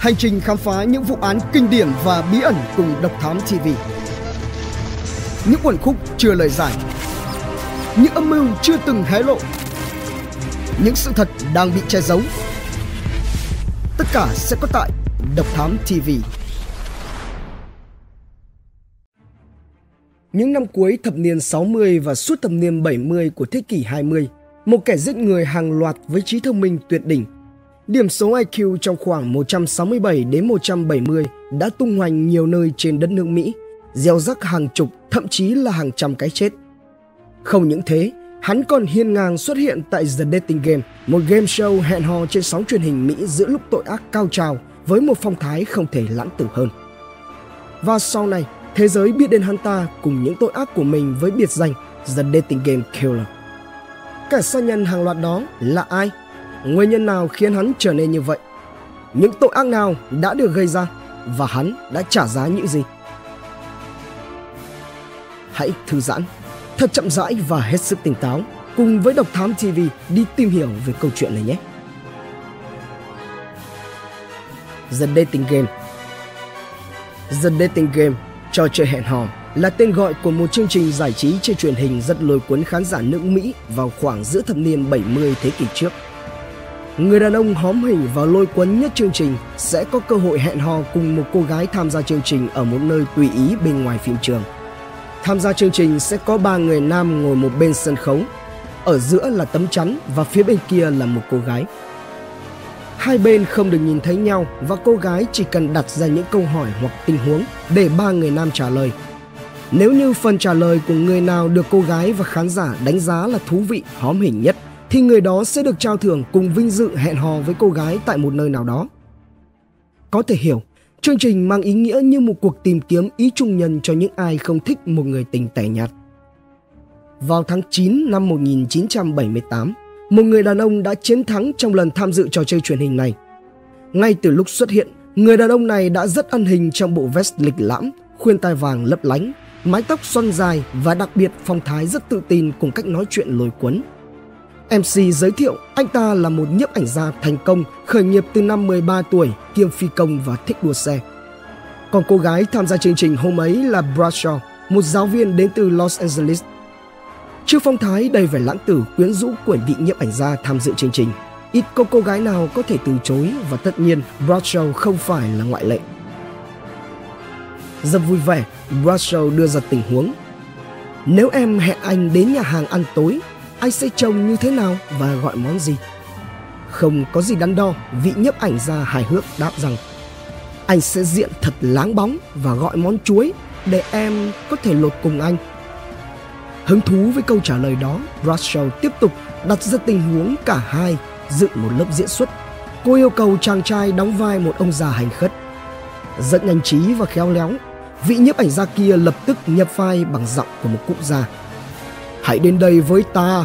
Hành trình khám phá những vụ án kinh điển và bí ẩn cùng Độc Thám TV. Những quần khúc chưa lời giải. Những âm mưu chưa từng hé lộ. Những sự thật đang bị che giấu. Tất cả sẽ có tại Độc Thám TV. Những năm cuối thập niên 60 và suốt thập niên 70 của thế kỷ 20, một kẻ giết người hàng loạt với trí thông minh tuyệt đỉnh Điểm số IQ trong khoảng 167 đến 170 đã tung hoành nhiều nơi trên đất nước Mỹ, gieo rắc hàng chục, thậm chí là hàng trăm cái chết. Không những thế, hắn còn hiên ngang xuất hiện tại The Dating Game, một game show hẹn hò trên sóng truyền hình Mỹ giữa lúc tội ác cao trào với một phong thái không thể lãng tử hơn. Và sau này, thế giới biết đến hắn ta cùng những tội ác của mình với biệt danh The Dating Game Killer. Kẻ sát nhân hàng loạt đó là ai? Nguyên nhân nào khiến hắn trở nên như vậy? Những tội ác nào đã được gây ra và hắn đã trả giá những gì? Hãy thư giãn, thật chậm rãi và hết sức tỉnh táo cùng với Độc Thám TV đi tìm hiểu về câu chuyện này nhé. The Dating Game The Dating Game, trò chơi hẹn hò, là tên gọi của một chương trình giải trí trên truyền hình rất lôi cuốn khán giả nước Mỹ vào khoảng giữa thập niên 70 thế kỷ trước – người đàn ông hóm hỉnh và lôi cuốn nhất chương trình sẽ có cơ hội hẹn hò cùng một cô gái tham gia chương trình ở một nơi tùy ý bên ngoài phim trường. Tham gia chương trình sẽ có ba người nam ngồi một bên sân khấu, ở giữa là tấm chắn và phía bên kia là một cô gái. Hai bên không được nhìn thấy nhau và cô gái chỉ cần đặt ra những câu hỏi hoặc tình huống để ba người nam trả lời. Nếu như phần trả lời của người nào được cô gái và khán giả đánh giá là thú vị, hóm hình nhất thì người đó sẽ được trao thưởng cùng vinh dự hẹn hò với cô gái tại một nơi nào đó. Có thể hiểu, chương trình mang ý nghĩa như một cuộc tìm kiếm ý trung nhân cho những ai không thích một người tình tẻ nhạt. Vào tháng 9 năm 1978, một người đàn ông đã chiến thắng trong lần tham dự trò chơi truyền hình này. Ngay từ lúc xuất hiện, người đàn ông này đã rất ân hình trong bộ vest lịch lãm, khuyên tai vàng lấp lánh, mái tóc xoăn dài và đặc biệt phong thái rất tự tin cùng cách nói chuyện lôi cuốn. MC giới thiệu anh ta là một nhiếp ảnh gia thành công khởi nghiệp từ năm 13 tuổi, kiêm phi công và thích đua xe. Còn cô gái tham gia chương trình hôm ấy là Bradshaw, một giáo viên đến từ Los Angeles. Trước phong thái đầy vẻ lãng tử quyến rũ của vị nhiếp ảnh gia tham dự chương trình, ít có cô gái nào có thể từ chối và tất nhiên Bradshaw không phải là ngoại lệ. Rất vui vẻ, Bradshaw đưa ra tình huống. Nếu em hẹn anh đến nhà hàng ăn tối anh sẽ trông như thế nào và gọi món gì. Không có gì đắn đo, vị nhấp ảnh gia hài hước đáp rằng anh sẽ diện thật láng bóng và gọi món chuối để em có thể lột cùng anh. Hứng thú với câu trả lời đó, Russell tiếp tục đặt ra tình huống cả hai dựng một lớp diễn xuất. Cô yêu cầu chàng trai đóng vai một ông già hành khất. Rất nhanh trí và khéo léo, vị nhiếp ảnh gia kia lập tức nhập vai bằng giọng của một cụ già Hãy đến đây với ta.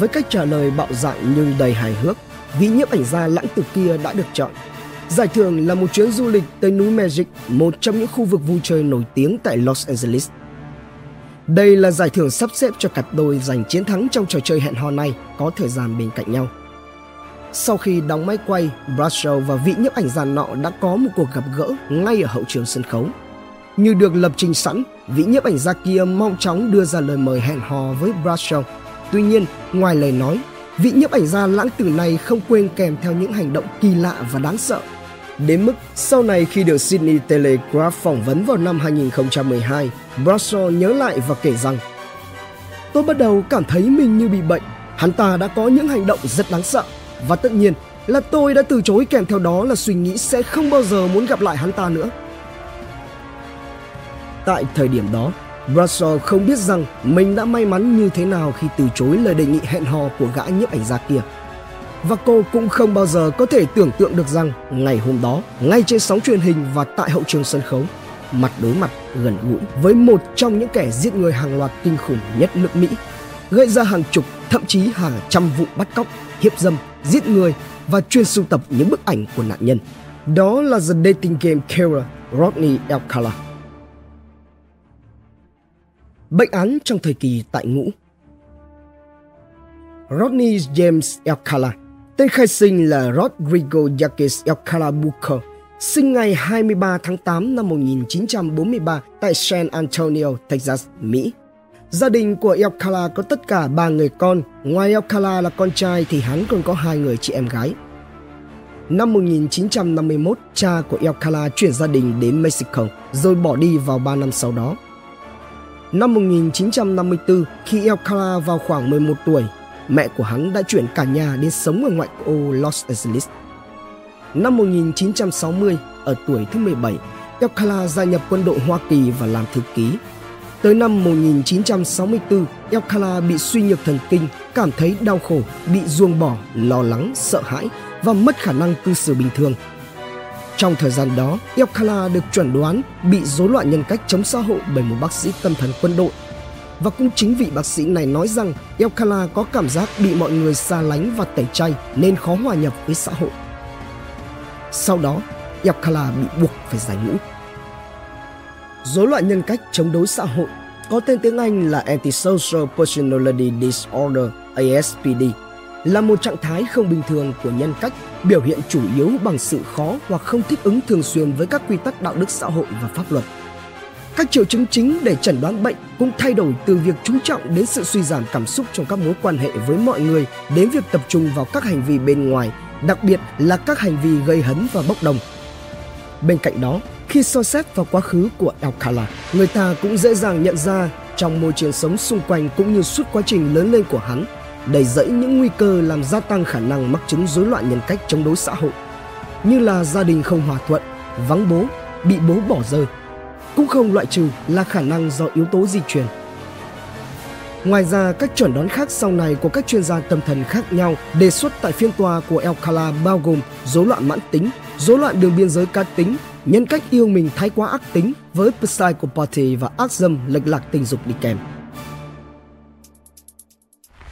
Với cách trả lời bạo dạn nhưng đầy hài hước, vị nhiếp ảnh gia lãng tử kia đã được chọn. Giải thưởng là một chuyến du lịch tới núi Magic, một trong những khu vực vui chơi nổi tiếng tại Los Angeles. Đây là giải thưởng sắp xếp cho cặp đôi giành chiến thắng trong trò chơi hẹn hò này có thời gian bên cạnh nhau. Sau khi đóng máy quay, Bradshaw và vị nhiếp ảnh gia nọ đã có một cuộc gặp gỡ ngay ở hậu trường sân khấu. Như được lập trình sẵn, vị nhiếp ảnh gia kia mau chóng đưa ra lời mời hẹn hò với Bradshaw. Tuy nhiên, ngoài lời nói, vị nhiếp ảnh gia lãng tử này không quên kèm theo những hành động kỳ lạ và đáng sợ. Đến mức sau này khi được Sydney Telegraph phỏng vấn vào năm 2012, Bradshaw nhớ lại và kể rằng Tôi bắt đầu cảm thấy mình như bị bệnh. Hắn ta đã có những hành động rất đáng sợ. Và tất nhiên là tôi đã từ chối kèm theo đó là suy nghĩ sẽ không bao giờ muốn gặp lại hắn ta nữa. Tại thời điểm đó, Bradshaw không biết rằng mình đã may mắn như thế nào khi từ chối lời đề nghị hẹn hò của gã nhiếp ảnh gia kia. Và cô cũng không bao giờ có thể tưởng tượng được rằng ngày hôm đó, ngay trên sóng truyền hình và tại hậu trường sân khấu, mặt đối mặt gần gũi với một trong những kẻ giết người hàng loạt kinh khủng nhất nước Mỹ, gây ra hàng chục, thậm chí hàng trăm vụ bắt cóc, hiếp dâm, giết người và chuyên sưu tập những bức ảnh của nạn nhân. Đó là The Dating Game Killer Rodney Alcala. Bệnh án trong thời kỳ tại ngũ Rodney James Alcala Tên khai sinh là Rodrigo Yaquez Alcala Bucher, sinh ngày 23 tháng 8 năm 1943 tại San Antonio, Texas, Mỹ. Gia đình của Alcala có tất cả ba người con, ngoài Alcala là con trai thì hắn còn có hai người chị em gái. Năm 1951, cha của Alcala chuyển gia đình đến Mexico, rồi bỏ đi vào 3 năm sau đó. Năm 1954, khi Alcala vào khoảng 11 tuổi, mẹ của hắn đã chuyển cả nhà đến sống ở ngoại ô Los Angeles. Năm 1960, ở tuổi thứ 17, Alcala gia nhập quân đội Hoa Kỳ và làm thư ký. Tới năm 1964, Alcala bị suy nhược thần kinh, cảm thấy đau khổ, bị ruồng bỏ, lo lắng, sợ hãi và mất khả năng cư xử bình thường. Trong thời gian đó, Alcala được chuẩn đoán bị rối loạn nhân cách chống xã hội bởi một bác sĩ tâm thần quân đội và cũng chính vị bác sĩ này nói rằng Alcala có cảm giác bị mọi người xa lánh và tẩy chay nên khó hòa nhập với xã hội. Sau đó, Alcala bị buộc phải giải ngũ. Rối loạn nhân cách chống đối xã hội có tên tiếng Anh là Antisocial Personality Disorder ASPD là một trạng thái không bình thường của nhân cách biểu hiện chủ yếu bằng sự khó hoặc không thích ứng thường xuyên với các quy tắc đạo đức xã hội và pháp luật. Các triệu chứng chính để chẩn đoán bệnh cũng thay đổi từ việc chú trọng đến sự suy giảm cảm xúc trong các mối quan hệ với mọi người đến việc tập trung vào các hành vi bên ngoài, đặc biệt là các hành vi gây hấn và bốc đồng. Bên cạnh đó, khi so xét vào quá khứ của Alcala, người ta cũng dễ dàng nhận ra trong môi trường sống xung quanh cũng như suốt quá trình lớn lên của hắn, đầy dẫy những nguy cơ làm gia tăng khả năng mắc chứng rối loạn nhân cách chống đối xã hội, như là gia đình không hòa thuận, vắng bố, bị bố bỏ rơi, cũng không loại trừ là khả năng do yếu tố di truyền. Ngoài ra, các chuẩn đoán khác sau này của các chuyên gia tâm thần khác nhau đề xuất tại phiên tòa của Alcala bao gồm rối loạn mãn tính, rối loạn đường biên giới cá tính, nhân cách yêu mình thái quá ác tính với psychopathy và ác dâm lệch lạc tình dục đi kèm.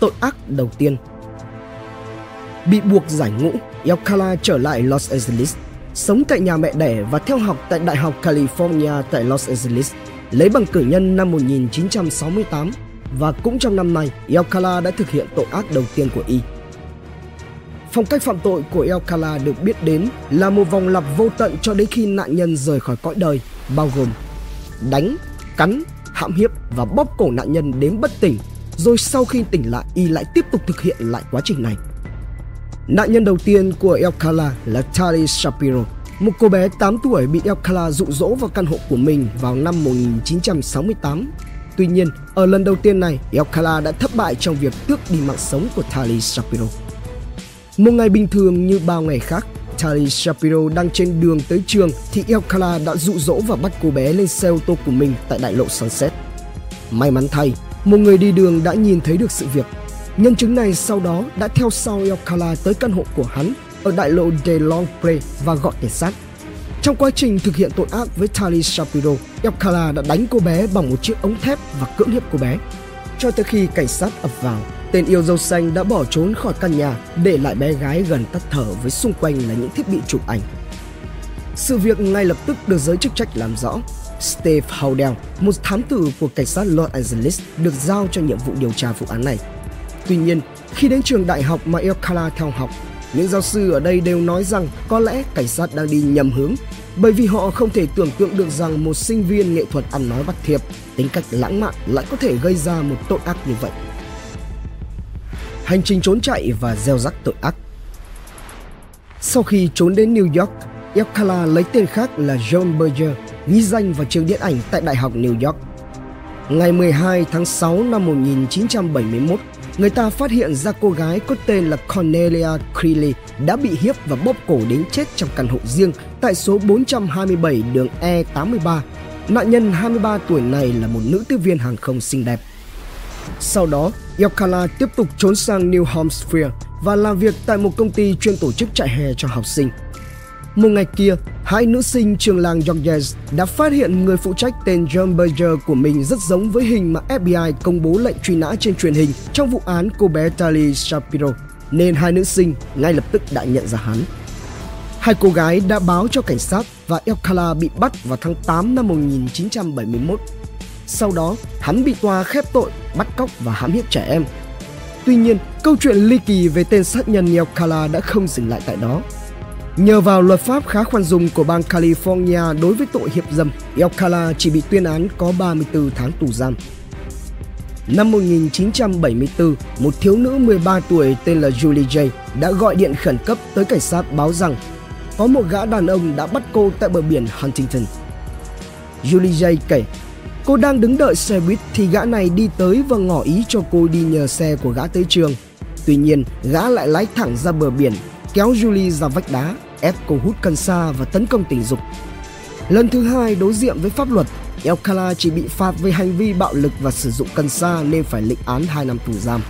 Tội ác đầu tiên Bị buộc giải ngũ, Alcala trở lại Los Angeles sống tại nhà mẹ đẻ và theo học tại Đại học California tại Los Angeles, lấy bằng cử nhân năm 1968 và cũng trong năm nay, Alcala đã thực hiện tội ác đầu tiên của y. Phong cách phạm tội của Alcala được biết đến là một vòng lặp vô tận cho đến khi nạn nhân rời khỏi cõi đời, bao gồm đánh, cắn, hãm hiếp và bóp cổ nạn nhân đến bất tỉnh, rồi sau khi tỉnh lại y lại tiếp tục thực hiện lại quá trình này. Nạn nhân đầu tiên của Elkala là Tali Shapiro, một cô bé 8 tuổi bị Elkala dụ dỗ vào căn hộ của mình vào năm 1968. Tuy nhiên, ở lần đầu tiên này, Elkala đã thất bại trong việc tước đi mạng sống của Tali Shapiro. Một ngày bình thường như bao ngày khác, Tali Shapiro đang trên đường tới trường thì Elkala đã dụ dỗ và bắt cô bé lên xe ô tô của mình tại đại lộ Sunset. May mắn thay, một người đi đường đã nhìn thấy được sự việc Nhân chứng này sau đó đã theo sau Alcala tới căn hộ của hắn ở đại lộ De Longpre và gọi cảnh sát. Trong quá trình thực hiện tội ác với Tali Shapiro, Alcala đã đánh cô bé bằng một chiếc ống thép và cưỡng hiếp cô bé. Cho tới khi cảnh sát ập vào, tên yêu dâu xanh đã bỏ trốn khỏi căn nhà để lại bé gái gần tắt thở với xung quanh là những thiết bị chụp ảnh. Sự việc ngay lập tức được giới chức trách làm rõ. Steve Howdell, một thám tử của cảnh sát Los Angeles, được giao cho nhiệm vụ điều tra vụ án này. Tuy nhiên, khi đến trường đại học mà Alcala theo học, những giáo sư ở đây đều nói rằng có lẽ cảnh sát đang đi nhầm hướng bởi vì họ không thể tưởng tượng được rằng một sinh viên nghệ thuật ăn nói bắt thiệp, tính cách lãng mạn lại có thể gây ra một tội ác như vậy. Hành trình trốn chạy và gieo rắc tội ác Sau khi trốn đến New York, Alcala lấy tên khác là John Berger, ghi danh vào trường điện ảnh tại Đại học New York. Ngày 12 tháng 6 năm 1971, người ta phát hiện ra cô gái có tên là Cornelia Creeley đã bị hiếp và bóp cổ đến chết trong căn hộ riêng tại số 427 đường E83. Nạn nhân 23 tuổi này là một nữ tiếp viên hàng không xinh đẹp. Sau đó, Yokala tiếp tục trốn sang New Hampshire và làm việc tại một công ty chuyên tổ chức trại hè cho học sinh. Một ngày kia, hai nữ sinh trường làng Georges đã phát hiện người phụ trách tên John Berger của mình rất giống với hình mà FBI công bố lệnh truy nã trên truyền hình trong vụ án cô bé Tali Shapiro, nên hai nữ sinh ngay lập tức đã nhận ra hắn. Hai cô gái đã báo cho cảnh sát và Elkala bị bắt vào tháng 8 năm 1971. Sau đó, hắn bị tòa khép tội bắt cóc và hãm hiếp trẻ em. Tuy nhiên, câu chuyện ly kỳ về tên sát nhân Elkala đã không dừng lại tại đó. Nhờ vào luật pháp khá khoan dung của bang California đối với tội hiếp dâm, Yelkala chỉ bị tuyên án có 34 tháng tù giam. Năm 1974, một thiếu nữ 13 tuổi tên là Julie J đã gọi điện khẩn cấp tới cảnh sát báo rằng có một gã đàn ông đã bắt cô tại bờ biển Huntington. Julie J kể, cô đang đứng đợi xe buýt thì gã này đi tới và ngỏ ý cho cô đi nhờ xe của gã tới trường. Tuy nhiên, gã lại lái thẳng ra bờ biển, kéo Julie ra vách đá, ép cô hút cần sa và tấn công tình dục. Lần thứ hai đối diện với pháp luật, Elkala chỉ bị phạt về hành vi bạo lực và sử dụng cần sa nên phải lệnh án 2 năm tù giam.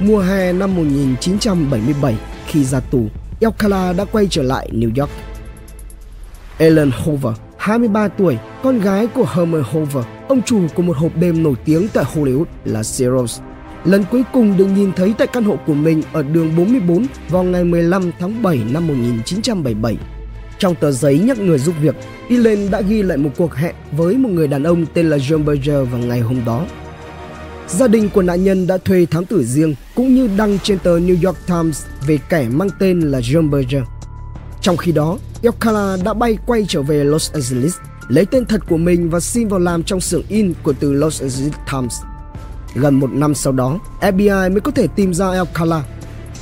Mùa hè năm 1977, khi ra tù, Elkala đã quay trở lại New York. Ellen Hoover, 23 tuổi, con gái của Herman Hoover, ông chủ của một hộp đêm nổi tiếng tại Hollywood là Zeros. Lần cuối cùng được nhìn thấy tại căn hộ của mình ở đường 44 vào ngày 15 tháng 7 năm 1977. Trong tờ giấy nhắc người giúp việc, Elaine đã ghi lại một cuộc hẹn với một người đàn ông tên là John Berger vào ngày hôm đó. Gia đình của nạn nhân đã thuê thám tử riêng cũng như đăng trên tờ New York Times về kẻ mang tên là John Berger. Trong khi đó, Yokala đã bay quay trở về Los Angeles, lấy tên thật của mình và xin vào làm trong xưởng in của từ Los Angeles Times. Gần một năm sau đó, FBI mới có thể tìm ra Alcala.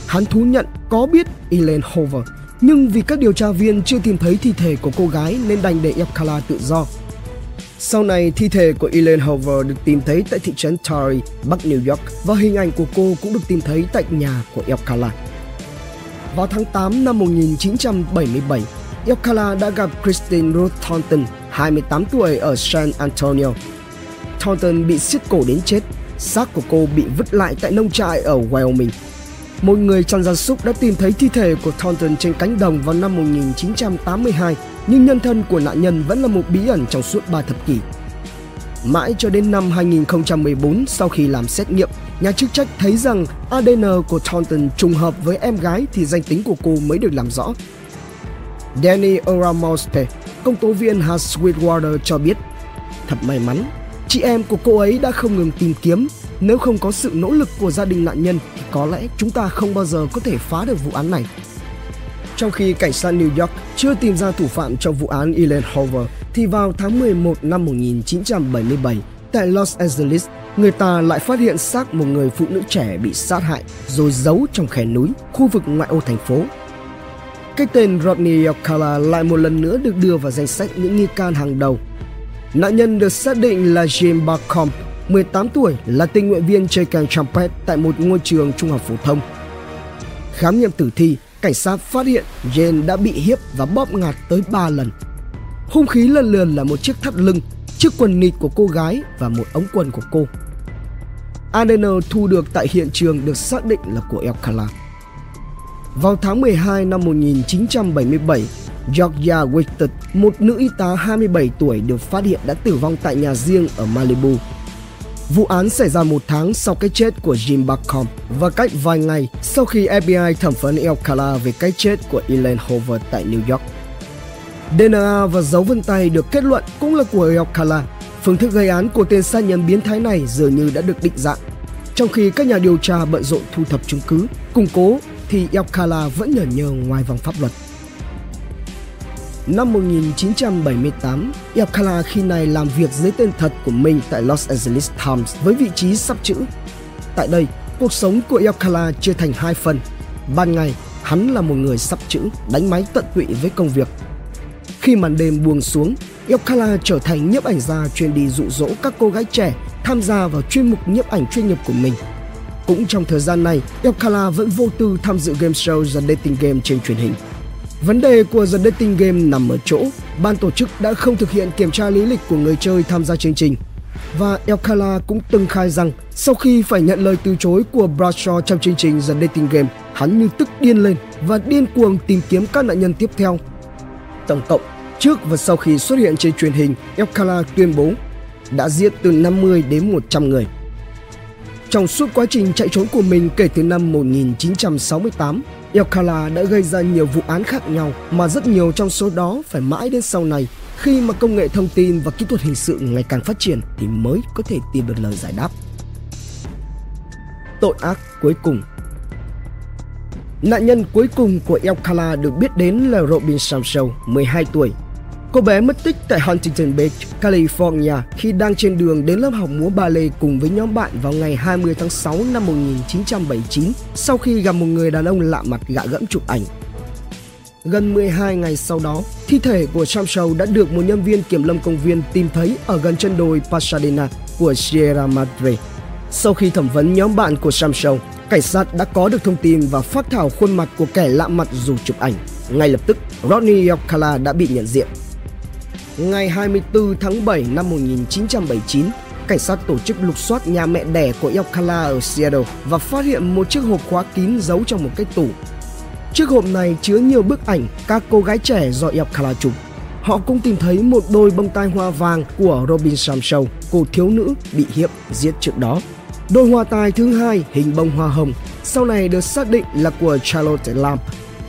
Hắn thú nhận có biết Elaine Hoover, nhưng vì các điều tra viên chưa tìm thấy thi thể của cô gái nên đành để Alcala tự do. Sau này, thi thể của Elaine Hoover được tìm thấy tại thị trấn Tarry, Bắc New York và hình ảnh của cô cũng được tìm thấy tại nhà của Alcala. Vào tháng 8 năm 1977, Alcala đã gặp Christine Ruth Thornton, 28 tuổi ở San Antonio. Thornton bị siết cổ đến chết Xác của cô bị vứt lại tại nông trại ở Wyoming. Một người chăn gia súc đã tìm thấy thi thể của Thornton trên cánh đồng vào năm 1982, nhưng nhân thân của nạn nhân vẫn là một bí ẩn trong suốt 3 thập kỷ. Mãi cho đến năm 2014 sau khi làm xét nghiệm, nhà chức trách thấy rằng ADN của Thornton trùng hợp với em gái thì danh tính của cô mới được làm rõ. Danny Oramospe, công tố viên Hans Sweetwater cho biết, thật may mắn Chị em của cô ấy đã không ngừng tìm kiếm. Nếu không có sự nỗ lực của gia đình nạn nhân thì có lẽ chúng ta không bao giờ có thể phá được vụ án này. Trong khi cảnh sát New York chưa tìm ra thủ phạm trong vụ án Elaine Hoover, thì vào tháng 11 năm 1977, tại Los Angeles, người ta lại phát hiện xác một người phụ nữ trẻ bị sát hại rồi giấu trong khe núi, khu vực ngoại ô thành phố. Cái tên Rodney Alcala lại một lần nữa được đưa vào danh sách những nghi can hàng đầu Nạn nhân được xác định là Jim Barcombe, 18 tuổi, là tình nguyện viên chơi kèn trumpet tại một ngôi trường trung học phổ thông. Khám nghiệm tử thi, cảnh sát phát hiện Jane đã bị hiếp và bóp ngạt tới 3 lần. Hung khí lần lượt là một chiếc thắt lưng, chiếc quần nịt của cô gái và một ống quần của cô. ADN thu được tại hiện trường được xác định là của Elkala. Vào tháng 12 năm 1977, Georgia Whitted, một nữ y tá 27 tuổi được phát hiện đã tử vong tại nhà riêng ở Malibu. Vụ án xảy ra một tháng sau cái chết của Jim Barcom và cách vài ngày sau khi FBI thẩm vấn Elkala về cái chết của Elaine Hoover tại New York. DNA và dấu vân tay được kết luận cũng là của Elkala. Phương thức gây án của tên sát nhân biến thái này dường như đã được định dạng. Trong khi các nhà điều tra bận rộn thu thập chứng cứ, củng cố thì Elkala vẫn nhờ nhờ ngoài vòng pháp luật. Năm 1978, Yakala khi này làm việc dưới tên thật của mình tại Los Angeles Times với vị trí sắp chữ. Tại đây, cuộc sống của Yakala chia thành hai phần. Ban ngày, hắn là một người sắp chữ, đánh máy tận tụy với công việc. Khi màn đêm buông xuống, Alcala trở thành nhiếp ảnh gia chuyên đi dụ dỗ các cô gái trẻ tham gia vào chuyên mục nhiếp ảnh chuyên nghiệp của mình. Cũng trong thời gian này, Alcala vẫn vô tư tham dự game show The Dating Game trên truyền hình. Vấn đề của The Dating Game nằm ở chỗ ban tổ chức đã không thực hiện kiểm tra lý lịch của người chơi tham gia chương trình. Và Elkala cũng từng khai rằng sau khi phải nhận lời từ chối của Bradshaw trong chương trình The Dating Game, hắn như tức điên lên và điên cuồng tìm kiếm các nạn nhân tiếp theo. Tổng cộng, trước và sau khi xuất hiện trên truyền hình, Elkala tuyên bố đã giết từ 50 đến 100 người. Trong suốt quá trình chạy trốn của mình kể từ năm 1968, Yokala đã gây ra nhiều vụ án khác nhau mà rất nhiều trong số đó phải mãi đến sau này khi mà công nghệ thông tin và kỹ thuật hình sự ngày càng phát triển thì mới có thể tìm được lời giải đáp. tội ác cuối cùng. Nạn nhân cuối cùng của Yokala được biết đến là Robin Samsel, 12 tuổi. Cô bé mất tích tại Huntington Beach, California khi đang trên đường đến lớp học múa ballet cùng với nhóm bạn vào ngày 20 tháng 6 năm 1979 sau khi gặp một người đàn ông lạ mặt gạ gẫm chụp ảnh. Gần 12 ngày sau đó, thi thể của Samsel đã được một nhân viên kiểm lâm công viên tìm thấy ở gần chân đồi Pasadena của Sierra Madre. Sau khi thẩm vấn nhóm bạn của Samsel, cảnh sát đã có được thông tin và phát thảo khuôn mặt của kẻ lạ mặt dù chụp ảnh. Ngay lập tức, Rodney Alcala đã bị nhận diện. Ngày 24 tháng 7 năm 1979, cảnh sát tổ chức lục soát nhà mẹ đẻ của Yokala ở Seattle và phát hiện một chiếc hộp khóa kín giấu trong một cái tủ. Chiếc hộp này chứa nhiều bức ảnh các cô gái trẻ do Yokala chụp. Họ cũng tìm thấy một đôi bông tai hoa vàng của Robin Samshow, cô thiếu nữ bị hiếp giết trước đó. Đôi hoa tai thứ hai hình bông hoa hồng sau này được xác định là của Charlotte Lamb.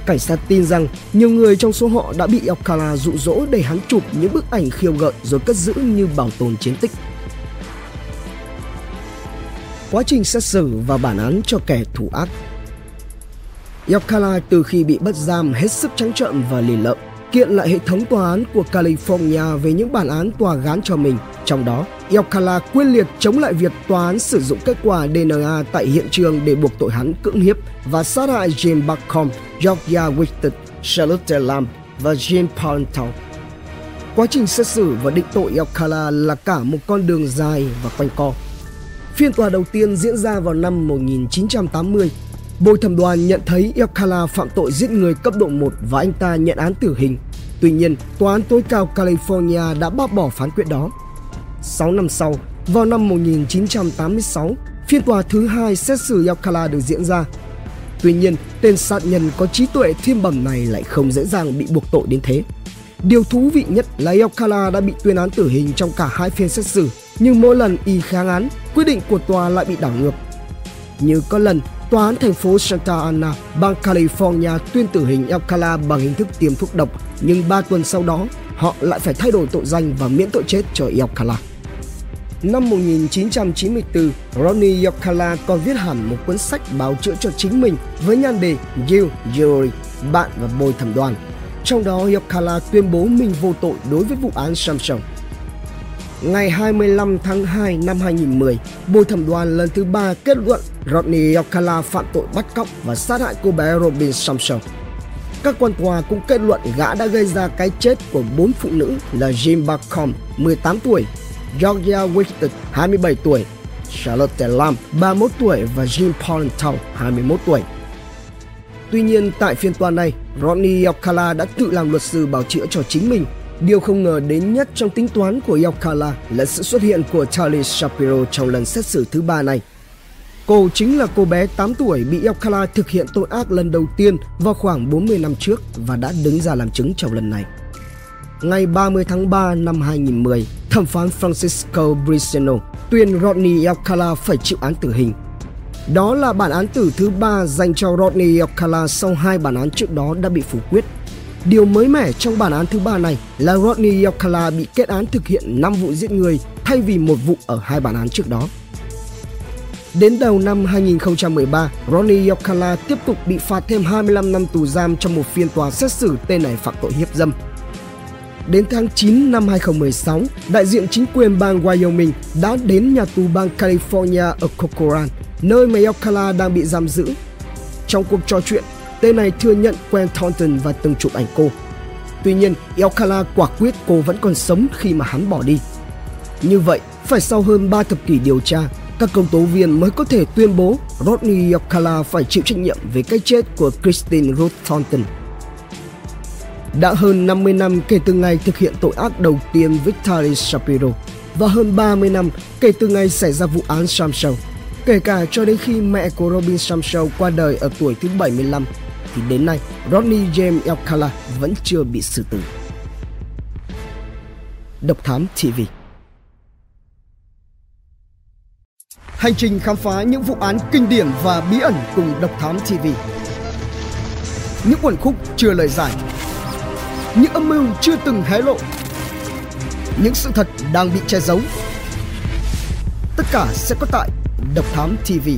Cảnh sát tin rằng nhiều người trong số họ đã bị Alcala dụ dỗ để hắn chụp những bức ảnh khiêu gợi rồi cất giữ như bảo tồn chiến tích. Quá trình xét xử và bản án cho kẻ thủ ác Alcala từ khi bị bắt giam hết sức trắng trợn và lì lợm kiện lại hệ thống tòa án của California về những bản án tòa gán cho mình. Trong đó, Alcala quyết liệt chống lại việc tòa án sử dụng kết quả DNA tại hiện trường để buộc tội hắn cưỡng hiếp và sát hại Jim Buckcomb, Georgia Whitted, Charlotte Lamb và Jim Parental. Quá trình xét xử và định tội Alcala là cả một con đường dài và quanh co. Phiên tòa đầu tiên diễn ra vào năm 1980 Bồi thẩm đoàn nhận thấy Alcala phạm tội giết người cấp độ 1 và anh ta nhận án tử hình. Tuy nhiên, Tòa án tối cao California đã bác bỏ phán quyết đó. 6 năm sau, vào năm 1986, phiên tòa thứ hai xét xử Alcala được diễn ra. Tuy nhiên, tên sát nhân có trí tuệ thiên bẩm này lại không dễ dàng bị buộc tội đến thế. Điều thú vị nhất là Alcala đã bị tuyên án tử hình trong cả hai phiên xét xử, nhưng mỗi lần y kháng án, quyết định của tòa lại bị đảo ngược. Như có lần Tòa án thành phố Santa Ana, bang California tuyên tử hình Alcala bằng hình thức tiêm thuốc độc, nhưng 3 tuần sau đó, họ lại phải thay đổi tội danh và miễn tội chết cho Alcala. Năm 1994, Ronnie Alcala còn viết hẳn một cuốn sách báo chữa cho chính mình với nhan đề You, Jury, Bạn và Bồi Thẩm đoàn. Trong đó, Alcala tuyên bố mình vô tội đối với vụ án Samsung. Ngày 25 tháng 2 năm 2010, bồi thẩm đoàn lần thứ ba kết luận Rodney Alcala phạm tội bắt cóc và sát hại cô bé Robin Sampson. Các quan tòa cũng kết luận gã đã gây ra cái chết của bốn phụ nữ là Jim Barcom, 18 tuổi, Georgia Winston, 27 tuổi, Charlotte Lam 31 tuổi và Jim Parental, 21 tuổi. Tuy nhiên, tại phiên tòa này, Rodney Alcala đã tự làm luật sư bảo chữa cho chính mình Điều không ngờ đến nhất trong tính toán của Yokala là sự xuất hiện của Charlie Shapiro trong lần xét xử thứ ba này. Cô chính là cô bé 8 tuổi bị Yokala thực hiện tội ác lần đầu tiên vào khoảng 40 năm trước và đã đứng ra làm chứng trong lần này. Ngày 30 tháng 3 năm 2010, thẩm phán Francisco Briseno tuyên Rodney Yokala phải chịu án tử hình. Đó là bản án tử thứ ba dành cho Rodney Yokala sau hai bản án trước đó đã bị phủ quyết Điều mới mẻ trong bản án thứ ba này là Rodney Alcala bị kết án thực hiện 5 vụ giết người thay vì một vụ ở hai bản án trước đó. Đến đầu năm 2013, Ronnie Yokala tiếp tục bị phạt thêm 25 năm tù giam trong một phiên tòa xét xử tên này phạm tội hiếp dâm. Đến tháng 9 năm 2016, đại diện chính quyền bang Wyoming đã đến nhà tù bang California ở Corcoran, nơi mà Yokala đang bị giam giữ. Trong cuộc trò chuyện, Tên này thừa nhận quen Thornton và từng chụp ảnh cô. Tuy nhiên, Elkala quả quyết cô vẫn còn sống khi mà hắn bỏ đi. Như vậy, phải sau hơn 3 thập kỷ điều tra, các công tố viên mới có thể tuyên bố Rodney Alcala phải chịu trách nhiệm về cái chết của Christine Ruth Thornton. Đã hơn 50 năm kể từ ngày thực hiện tội ác đầu tiên với Shapiro và hơn 30 năm kể từ ngày xảy ra vụ án Samsung, kể cả cho đến khi mẹ của Robin Samsung qua đời ở tuổi thứ 75 thì đến nay, Rodney James Alcala vẫn chưa bị xử tử. Độc Thám TV Hành trình khám phá những vụ án kinh điển và bí ẩn cùng Độc Thám TV Những quần khúc chưa lời giải. Những âm mưu chưa từng hé lộ. Những sự thật đang bị che giấu. Tất cả sẽ có tại Độc Thám TV